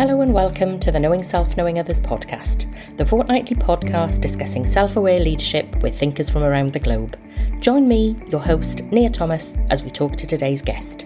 Hello and welcome to the Knowing Self, Knowing Others podcast, the fortnightly podcast discussing self aware leadership with thinkers from around the globe. Join me, your host, Nia Thomas, as we talk to today's guest.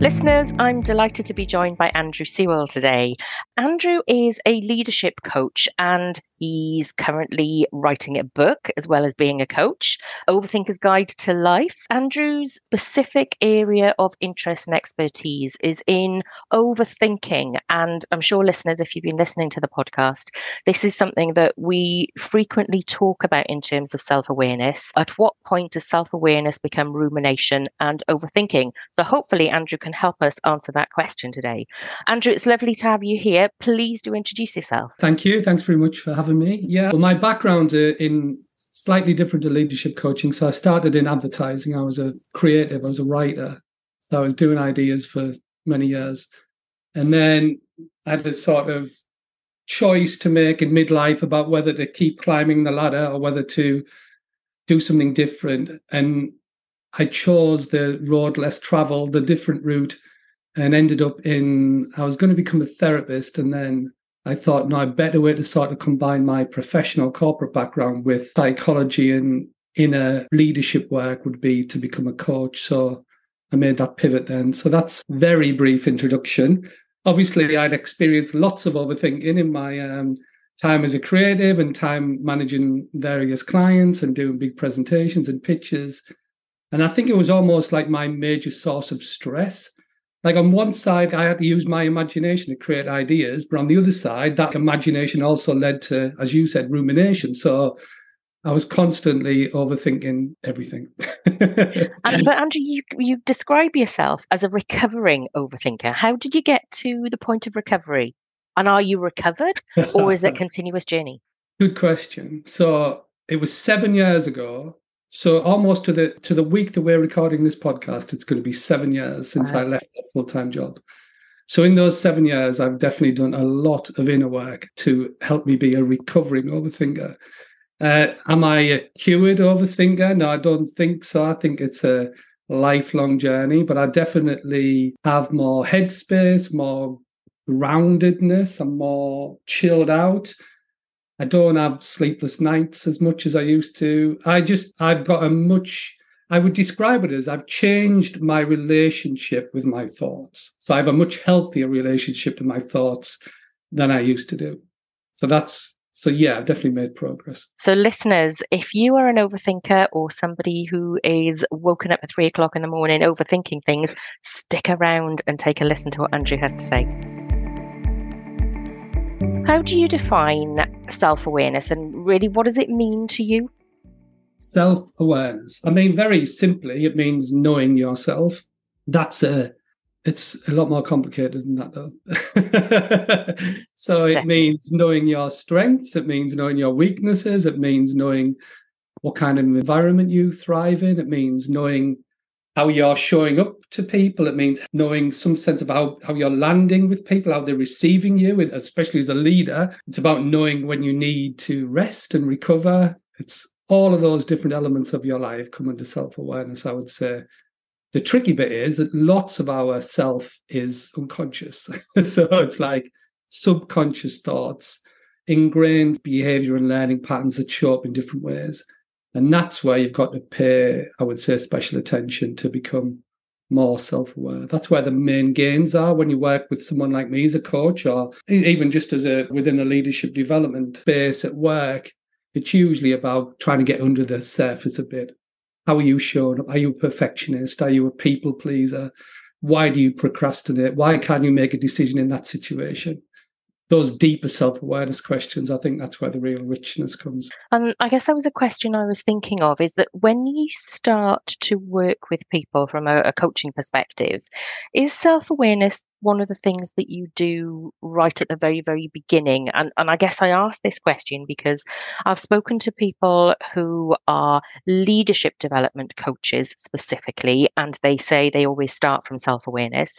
Listeners, I'm delighted to be joined by Andrew Sewell today. Andrew is a leadership coach and He's currently writing a book as well as being a coach, Overthinker's Guide to Life. Andrew's specific area of interest and expertise is in overthinking. And I'm sure listeners, if you've been listening to the podcast, this is something that we frequently talk about in terms of self awareness. At what point does self awareness become rumination and overthinking? So hopefully, Andrew can help us answer that question today. Andrew, it's lovely to have you here. Please do introduce yourself. Thank you. Thanks very much for having having me. Yeah. Well, my background uh, in slightly different to leadership coaching. So I started in advertising. I was a creative, I was a writer. So I was doing ideas for many years. And then I had a sort of choice to make in midlife about whether to keep climbing the ladder or whether to do something different. And I chose the road less traveled, the different route, and ended up in, I was going to become a therapist and then I thought, no, a better way to sort of combine my professional corporate background with psychology and inner leadership work would be to become a coach. So I made that pivot then. So that's very brief introduction. Obviously, I'd experienced lots of overthinking in my um, time as a creative and time managing various clients and doing big presentations and pitches. And I think it was almost like my major source of stress like on one side, I had to use my imagination to create ideas, but on the other side, that imagination also led to, as you said, rumination. So I was constantly overthinking everything. and, but Andrew, you you describe yourself as a recovering overthinker. How did you get to the point of recovery? And are you recovered, or is it a continuous journey? Good question. So it was seven years ago so almost to the to the week that we're recording this podcast, it's going to be seven years since wow. I left that full time job. So in those seven years, I've definitely done a lot of inner work to help me be a recovering overthinker. Uh, am I a cured overthinker? No, I don't think so. I think it's a lifelong journey, but I definitely have more headspace, more groundedness. I'm more chilled out. I don't have sleepless nights as much as I used to. I just, I've got a much, I would describe it as I've changed my relationship with my thoughts. So I have a much healthier relationship to my thoughts than I used to do. So that's, so yeah, I've definitely made progress. So listeners, if you are an overthinker or somebody who is woken up at three o'clock in the morning overthinking things, stick around and take a listen to what Andrew has to say. How do you define self awareness and really what does it mean to you? Self awareness. I mean, very simply, it means knowing yourself. That's a it's a lot more complicated than that though so it means knowing your strengths it means knowing your weaknesses it means knowing what kind of environment you thrive in it means knowing how you're showing up to people. It means knowing some sense of how, how you're landing with people, how they're receiving you, especially as a leader. It's about knowing when you need to rest and recover. It's all of those different elements of your life come into self awareness, I would say. The tricky bit is that lots of our self is unconscious. so it's like subconscious thoughts, ingrained behavior and learning patterns that show up in different ways. And that's where you've got to pay, I would say, special attention to become more self-aware. That's where the main gains are when you work with someone like me as a coach or even just as a within a leadership development base at work. It's usually about trying to get under the surface a bit. How are you showing up? Are you a perfectionist? Are you a people pleaser? Why do you procrastinate? Why can't you make a decision in that situation? Those deeper self-awareness questions i think that's where the real richness comes. And i guess that was a question i was thinking of is that when you start to work with people from a, a coaching perspective is self-awareness one of the things that you do right at the very, very beginning? And, and I guess I ask this question because I've spoken to people who are leadership development coaches specifically, and they say they always start from self awareness.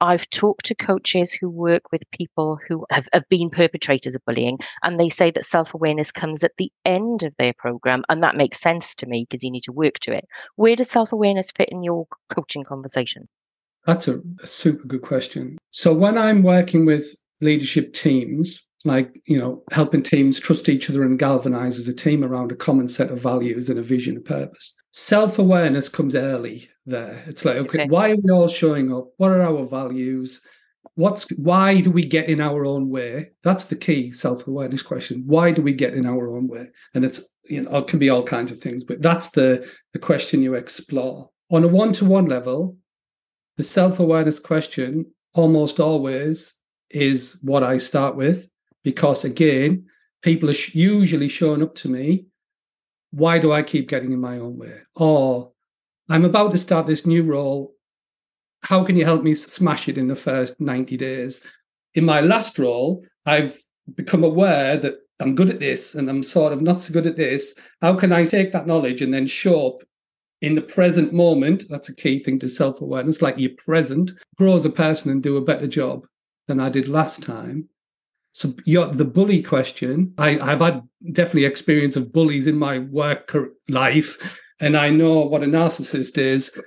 I've talked to coaches who work with people who have, have been perpetrators of bullying, and they say that self awareness comes at the end of their program. And that makes sense to me because you need to work to it. Where does self awareness fit in your coaching conversation? That's a, a super good question. So when I'm working with leadership teams, like you know helping teams trust each other and galvanize as a team around a common set of values and a vision and purpose self-awareness comes early there. It's like okay, okay, why are we all showing up? What are our values? What's why do we get in our own way? That's the key self-awareness question. Why do we get in our own way? And it's you know it can be all kinds of things but that's the the question you explore. On a one-to-one level the self-awareness question almost always is what i start with because again, people are usually showing up to me. Why do I keep getting in my own way? Or I'm about to start this new role. How can you help me smash it in the first 90 days? In my last role, I've become aware that I'm good at this and I'm sort of not so good at this. How can I take that knowledge and then show up in the present moment? That's a key thing to self awareness, like you're present, grow as a person and do a better job than I did last time. So the bully question, I, I've had definitely experience of bullies in my work life, and I know what a narcissist is,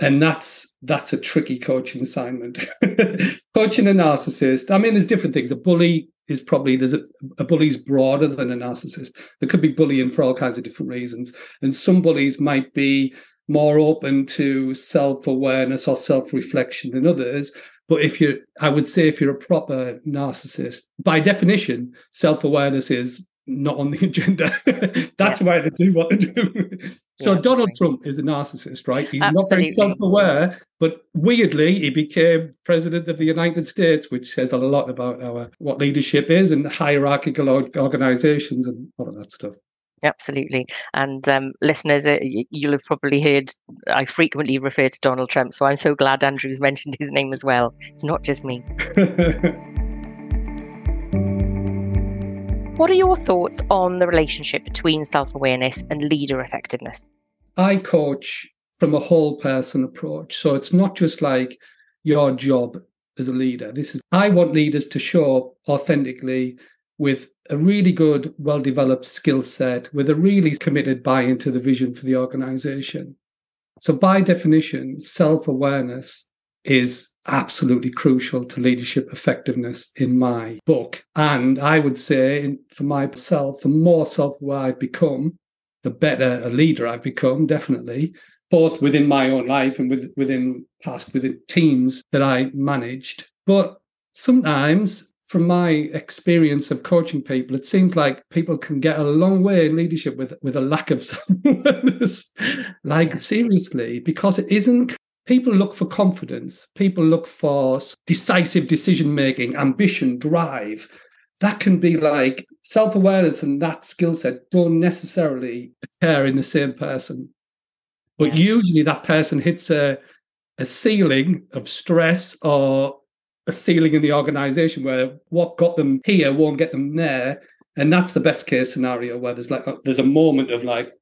and that's that's a tricky coaching assignment. coaching a narcissist, I mean, there's different things. A bully is probably there's a, a bully's broader than a narcissist. There could be bullying for all kinds of different reasons, and some bullies might be more open to self awareness or self reflection than others. But if you're, I would say, if you're a proper narcissist, by definition, self awareness is not on the agenda. That's yeah. why they do what they do. So yeah, Donald right. Trump is a narcissist, right? He's Absolutely. not very self-aware, but weirdly, he became president of the United States, which says a lot about our what leadership is and hierarchical organizations and all of that stuff. Absolutely. And um, listeners, uh, you'll have probably heard I frequently refer to Donald Trump. So I'm so glad Andrew's mentioned his name as well. It's not just me. what are your thoughts on the relationship between self awareness and leader effectiveness? I coach from a whole person approach. So it's not just like your job as a leader. This is, I want leaders to show up authentically with a really good, well developed skill set, with a really committed buy into the vision for the organization. So, by definition, self awareness is absolutely crucial to leadership effectiveness in my book. And I would say, for myself, the more self aware I've become, the better a leader I've become, definitely, both within my own life and with, within past, within teams that I managed. But sometimes from my experience of coaching people, it seems like people can get a long way in leadership with with a lack of self-awareness. like seriously, because it isn't. People look for confidence. People look for decisive decision making, ambition, drive. That can be like self awareness and that skill set don't necessarily occur in the same person. But yeah. usually that person hits a, a ceiling of stress or a ceiling in the organization where what got them here won't get them there. And that's the best case scenario where there's like, a, there's a moment of like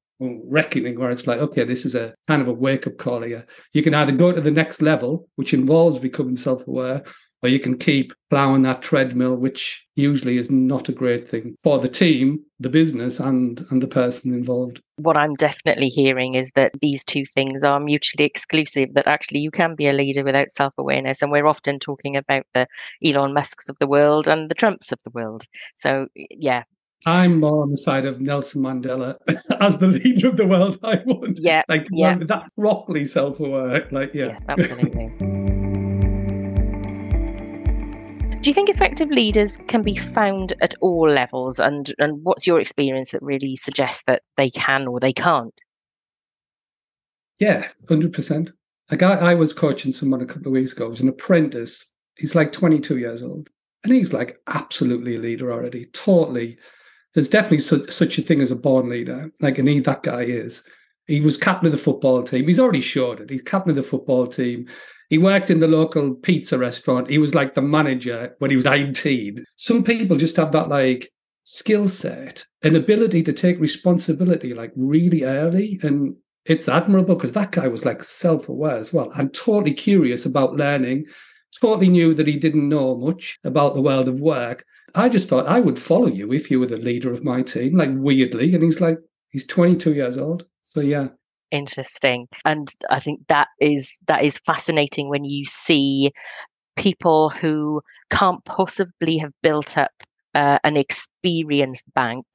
reckoning where it's like, okay, this is a kind of a wake up call here. You can either go to the next level, which involves becoming self aware, or you can keep plowing that treadmill, which usually is not a great thing for the team, the business, and and the person involved. What I'm definitely hearing is that these two things are mutually exclusive. That actually you can be a leader without self awareness, and we're often talking about the Elon Musk's of the world and the Trumps of the world. So yeah, I'm more on the side of Nelson Mandela as the leader of the world. I want, yeah, like yeah. that properly self-aware, like yeah, yeah absolutely. Do you think effective leaders can be found at all levels? And, and what's your experience that really suggests that they can or they can't? Yeah, 100%. Like I, I was coaching someone a couple of weeks ago, it was an apprentice. He's like 22 years old. And he's like absolutely a leader already, totally. There's definitely su- such a thing as a born leader. Like, and he, that guy is. He was captain of the football team. He's already showed it. He's captain of the football team. He worked in the local pizza restaurant. He was like the manager when he was 18. Some people just have that like skill set and ability to take responsibility like really early. And it's admirable because that guy was like self aware as well. I'm totally curious about learning, totally knew that he didn't know much about the world of work. I just thought I would follow you if you were the leader of my team, like weirdly. And he's like, he's 22 years old. So yeah. interesting. And I think that is that is fascinating when you see people who can't possibly have built up uh, an experienced bank,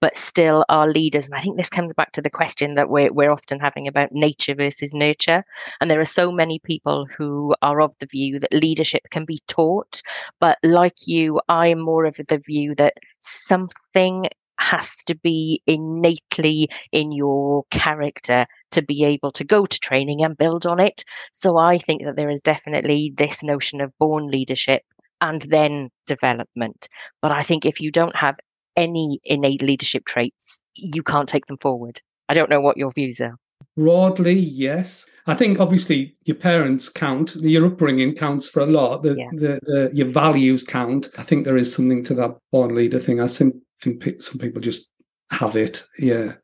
but still are leaders. And I think this comes back to the question that we're, we're often having about nature versus nurture. And there are so many people who are of the view that leadership can be taught. But like you, I'm more of the view that something has to be innately in your character to be able to go to training and build on it. So I think that there is definitely this notion of born leadership and then development. But I think if you don't have any innate leadership traits, you can't take them forward. I don't know what your views are. Broadly, yes. I think obviously your parents count, your upbringing counts for a lot. The, yeah. the, the, your values count. I think there is something to that born leader thing. I think some people just have it. Yeah.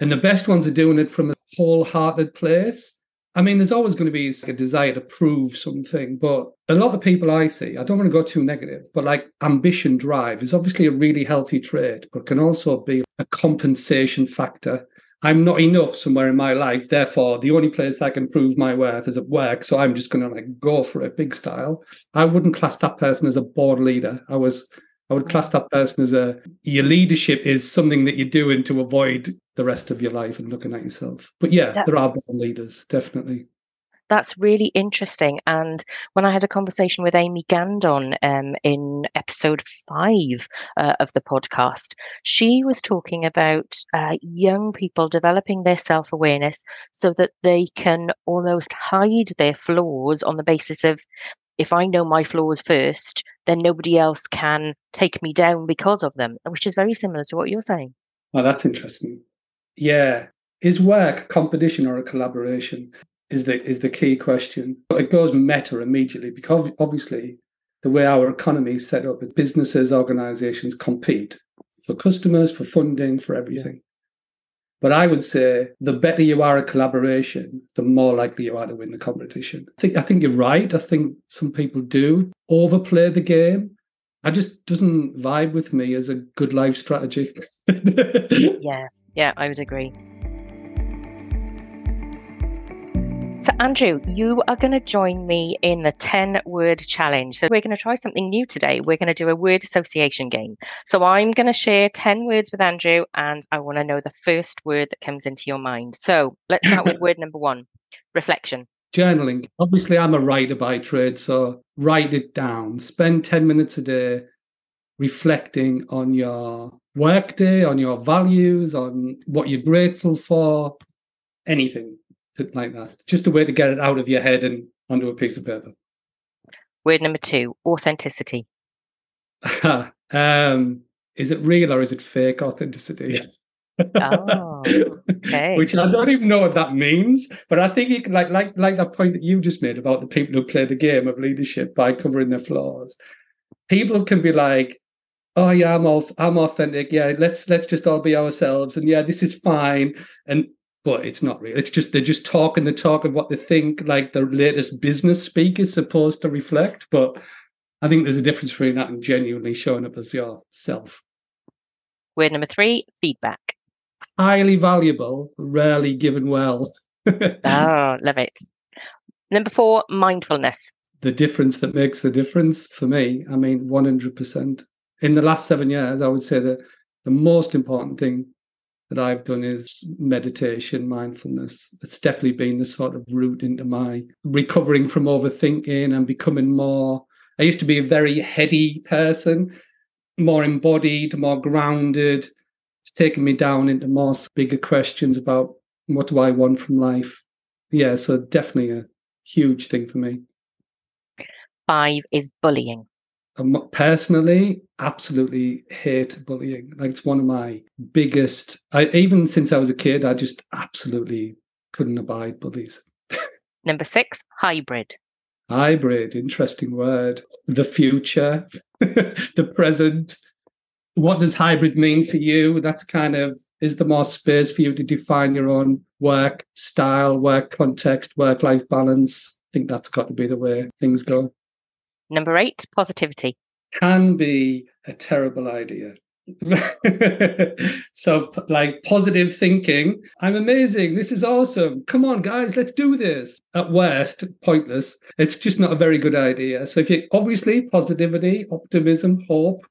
And the best ones are doing it from a wholehearted place. I mean, there's always going to be a desire to prove something, but a lot of people I see, I don't want to go too negative, but like ambition drive is obviously a really healthy trait, but can also be a compensation factor. I'm not enough somewhere in my life, therefore, the only place I can prove my worth is at work. So I'm just going to like go for it big style. I wouldn't class that person as a board leader. I was I would class that person as a your leadership is something that you're doing to avoid the rest of your life and looking at yourself. But yeah, that's, there are leaders, definitely. That's really interesting. And when I had a conversation with Amy Gandon um, in episode five uh, of the podcast, she was talking about uh, young people developing their self awareness so that they can almost hide their flaws on the basis of if I know my flaws first, then nobody else can take me down because of them, which is very similar to what you're saying. Oh, that's interesting. Yeah. Is work a competition or a collaboration? Is the is the key question. But It goes meta immediately because obviously the way our economy is set up is businesses, organizations compete for customers, for funding, for everything. But I would say the better you are at collaboration, the more likely you are to win the competition. I think I think you're right. I think some people do overplay the game. I just doesn't vibe with me as a good life strategy. yeah, yeah, I would agree. So, Andrew, you are going to join me in the 10 word challenge. So, we're going to try something new today. We're going to do a word association game. So, I'm going to share 10 words with Andrew, and I want to know the first word that comes into your mind. So, let's start with word number one reflection. Journaling. Obviously, I'm a writer by trade. So, write it down. Spend 10 minutes a day reflecting on your workday, on your values, on what you're grateful for, anything like that. Just a way to get it out of your head and onto a piece of paper. Word number two authenticity. um, is it real or is it fake authenticity? oh, okay. Which I don't even know what that means, but I think it, like like like that point that you just made about the people who play the game of leadership by covering their flaws. People can be like, "Oh yeah, I'm all, I'm authentic. Yeah, let's let's just all be ourselves, and yeah, this is fine." And but it's not real. It's just they're just talking the talk of what they think, like the latest business speak is supposed to reflect. But I think there's a difference between that and genuinely showing up as yourself. Word number three: feedback. Highly valuable, rarely given well. oh, love it. Number four: mindfulness. The difference that makes the difference for me. I mean, one hundred percent. In the last seven years, I would say that the most important thing that I've done is meditation, mindfulness. It's definitely been the sort of route into my recovering from overthinking and becoming more. I used to be a very heady person, more embodied, more grounded. It's taken me down into more bigger questions about what do I want from life. Yeah, so definitely a huge thing for me. Five is bullying personally absolutely hate bullying like it's one of my biggest I, even since i was a kid i just absolutely couldn't abide bullies. Number six hybrid. Hybrid interesting word. The future the present. What does hybrid mean for you? That's kind of is there more space for you to define your own work style work context work life balance? I think that's got to be the way things go Number eight, positivity. Can be a terrible idea. so, like positive thinking, I'm amazing. This is awesome. Come on, guys, let's do this. At worst, pointless. It's just not a very good idea. So, if you obviously positivity, optimism, hope,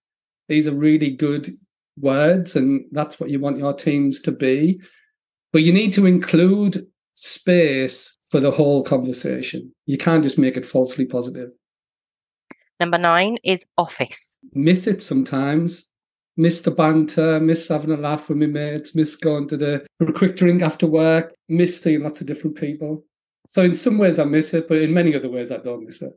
these are really good words, and that's what you want your teams to be. But you need to include space for the whole conversation. You can't just make it falsely positive. Number nine is office. Miss it sometimes miss the banter, miss having a laugh with my mates, miss going to the for a quick drink after work, miss seeing lots of different people. So in some ways I miss it, but in many other ways I don't miss it.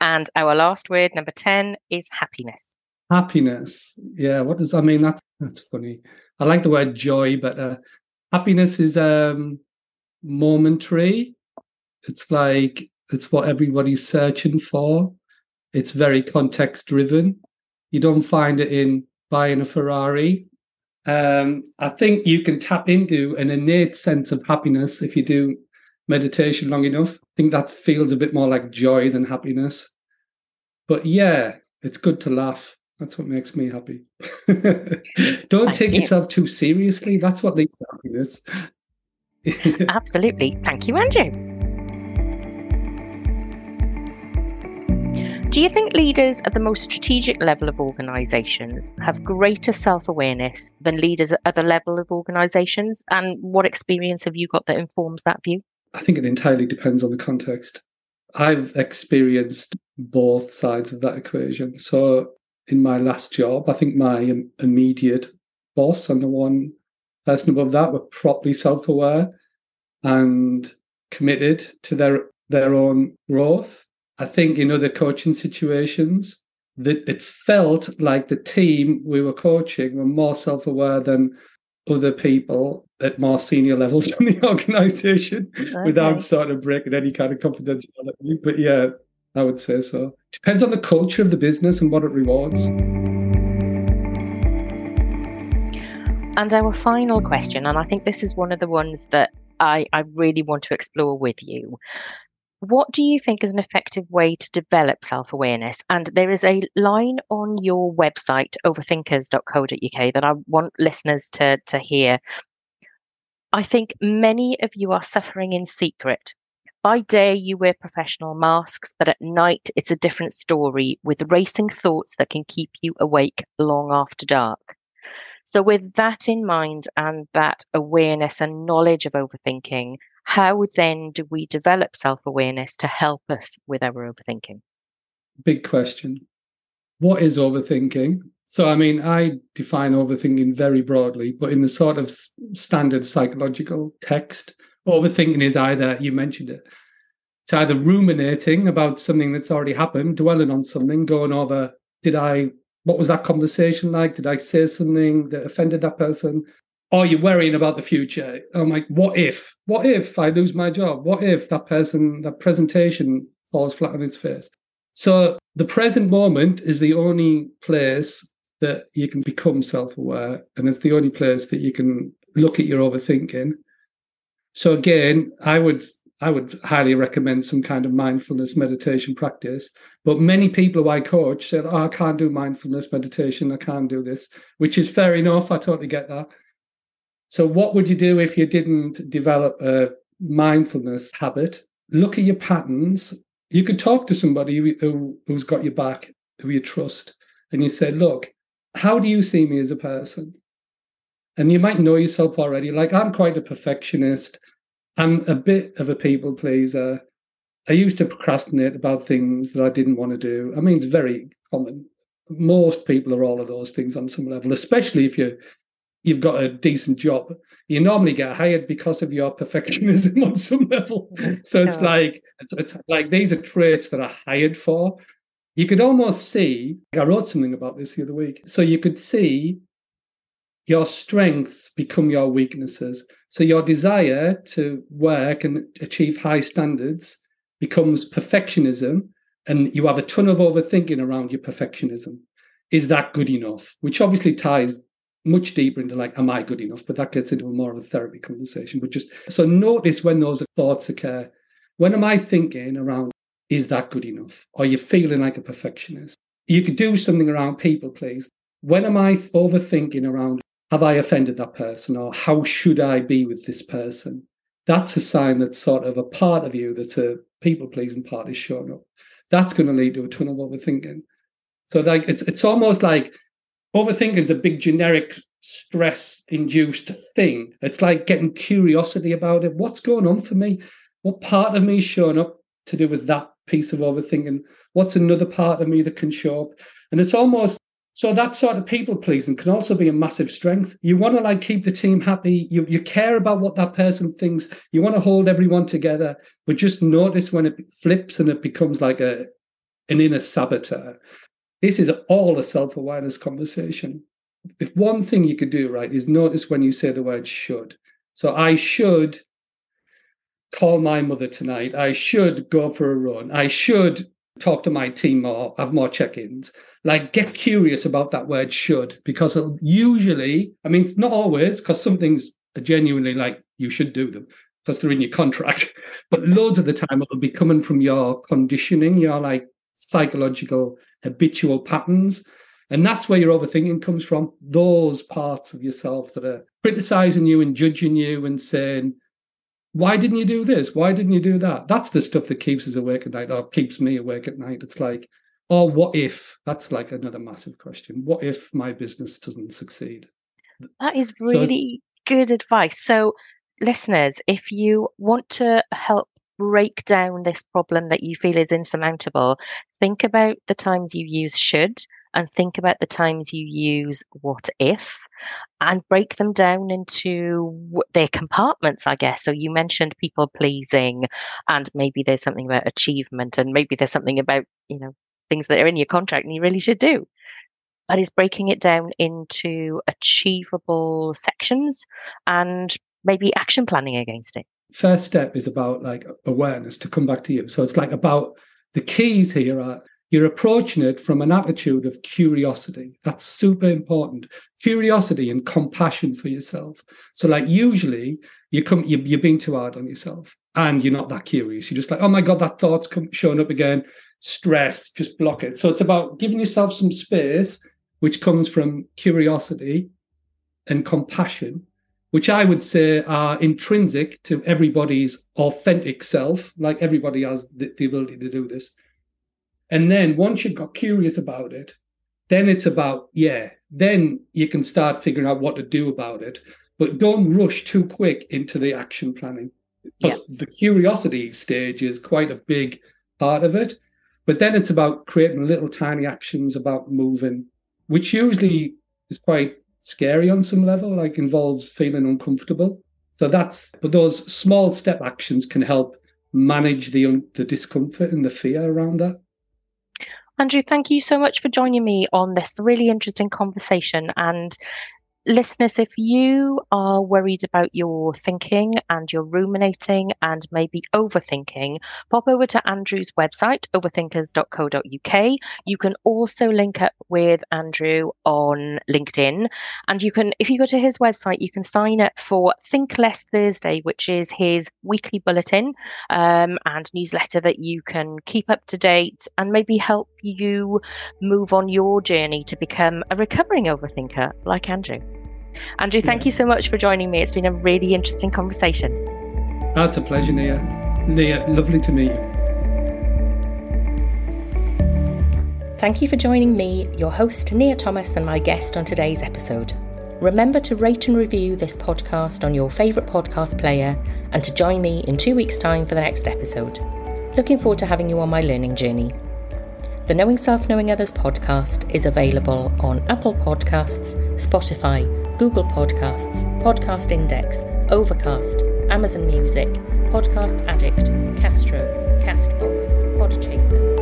And our last word, number 10, is happiness. Happiness. Yeah, what does I mean? That's that's funny. I like the word joy, but uh, happiness is um momentary. It's like it's what everybody's searching for. It's very context driven. You don't find it in buying a Ferrari. Um, I think you can tap into an innate sense of happiness if you do meditation long enough. I think that feels a bit more like joy than happiness. But yeah, it's good to laugh. That's what makes me happy. Don't take yourself too seriously. That's what leads to happiness. Absolutely. Thank you, Andrew. Do you think leaders at the most strategic level of organisations have greater self awareness than leaders at other level of organisations? And what experience have you got that informs that view? I think it entirely depends on the context. I've experienced both sides of that equation. So in my last job, I think my immediate boss and the one person above that were properly self aware and committed to their their own growth I think in other coaching situations, that it felt like the team we were coaching were more self-aware than other people at more senior levels in the organization okay. without sort of breaking any kind of confidentiality. But yeah, I would say so. Depends on the culture of the business and what it rewards. And our final question, and I think this is one of the ones that I, I really want to explore with you. What do you think is an effective way to develop self awareness? And there is a line on your website, overthinkers.co.uk, that I want listeners to, to hear. I think many of you are suffering in secret. By day, you wear professional masks, but at night, it's a different story with racing thoughts that can keep you awake long after dark. So, with that in mind and that awareness and knowledge of overthinking, how then do we develop self awareness to help us with our overthinking? Big question. What is overthinking? So, I mean, I define overthinking very broadly, but in the sort of standard psychological text, overthinking is either, you mentioned it, it's either ruminating about something that's already happened, dwelling on something, going over, did I, what was that conversation like? Did I say something that offended that person? Are you worrying about the future? I'm like, what if? What if I lose my job? What if that person, that presentation falls flat on its face? So the present moment is the only place that you can become self-aware, and it's the only place that you can look at your overthinking. So again, I would I would highly recommend some kind of mindfulness meditation practice. But many people who I coach said, oh, I can't do mindfulness meditation. I can't do this, which is fair enough. I totally get that. So, what would you do if you didn't develop a mindfulness habit? Look at your patterns. You could talk to somebody who, who's got your back, who you trust, and you say, Look, how do you see me as a person? And you might know yourself already. Like, I'm quite a perfectionist. I'm a bit of a people pleaser. I used to procrastinate about things that I didn't want to do. I mean, it's very common. Most people are all of those things on some level, especially if you're you've got a decent job. You normally get hired because of your perfectionism on some level. So it's yeah. like it's, it's like these are traits that are hired for. You could almost see. I wrote something about this the other week. So you could see your strengths become your weaknesses. So your desire to work and achieve high standards becomes perfectionism, and you have a ton of overthinking around your perfectionism. Is that good enough? Which obviously ties much deeper into like, am I good enough? But that gets into more of a therapy conversation. But just so notice when those thoughts occur. When am I thinking around, is that good enough? Are you feeling like a perfectionist? You could do something around people, please. when am I overthinking around have I offended that person or how should I be with this person? That's a sign that sort of a part of you that's a people pleasing part is showing up. That's going to lead to a ton of overthinking. So like it's it's almost like overthinking is a big generic stress induced thing. It's like getting curiosity about it. What's going on for me? What part of me is showing up to do with that piece of overthinking? What's another part of me that can show up? And it's almost so that sort of people pleasing can also be a massive strength. You want to like keep the team happy. You you care about what that person thinks. You want to hold everyone together, but just notice when it flips and it becomes like a an inner saboteur. This is all a self-awareness conversation. If one thing you could do right is notice when you say the word should. So I should call my mother tonight. I should go for a run. I should talk to my team more, have more check-ins like get curious about that word should because usually i mean it's not always because some things are genuinely like you should do them because they're in your contract but loads of the time it'll be coming from your conditioning You're like psychological habitual patterns and that's where your overthinking comes from those parts of yourself that are criticizing you and judging you and saying why didn't you do this why didn't you do that that's the stuff that keeps us awake at night or keeps me awake at night it's like oh, what if? That's like another massive question. What if my business doesn't succeed? That is really so good advice. So, listeners, if you want to help break down this problem that you feel is insurmountable, think about the times you use should and think about the times you use what if and break them down into their compartments, I guess. So you mentioned people pleasing, and maybe there's something about achievement, and maybe there's something about, you know, things that are in your contract and you really should do. But it's breaking it down into achievable sections and maybe action planning against it. First step is about like awareness to come back to you. So it's like about the keys here are you're approaching it from an attitude of curiosity. That's super important. Curiosity and compassion for yourself. So, like, usually you come, you, you're being too hard on yourself, and you're not that curious. You're just like, oh my god, that thought's come, showing up again stress, just block it. So it's about giving yourself some space, which comes from curiosity and compassion, which I would say are intrinsic to everybody's authentic self. Like everybody has the, the ability to do this. And then once you've got curious about it, then it's about, yeah, then you can start figuring out what to do about it. But don't rush too quick into the action planning. Because yeah. the curiosity stage is quite a big part of it. But then it's about creating little tiny actions about moving, which usually is quite scary on some level, like involves feeling uncomfortable. So that's, but those small step actions can help manage the the discomfort and the fear around that. Andrew, thank you so much for joining me on this really interesting conversation. And listeners, if you are worried about your thinking and your ruminating and maybe overthinking, pop over to Andrew's website, overthinkers.co.uk. You can also link up with Andrew on LinkedIn. And you can, if you go to his website, you can sign up for Think Less Thursday, which is his weekly bulletin um, and newsletter that you can keep up to date and maybe help you move on your journey to become a recovering overthinker like Andrew. Andrew, thank yeah. you so much for joining me. It's been a really interesting conversation. Oh, it's a pleasure, Nia. Nia, lovely to meet you. Thank you for joining me, your host, Nia Thomas, and my guest on today's episode. Remember to rate and review this podcast on your favourite podcast player and to join me in two weeks' time for the next episode. Looking forward to having you on my learning journey. The Knowing Self, Knowing Others podcast is available on Apple Podcasts, Spotify, Google Podcasts, Podcast Index, Overcast, Amazon Music, Podcast Addict, Castro, Castbox, Podchaser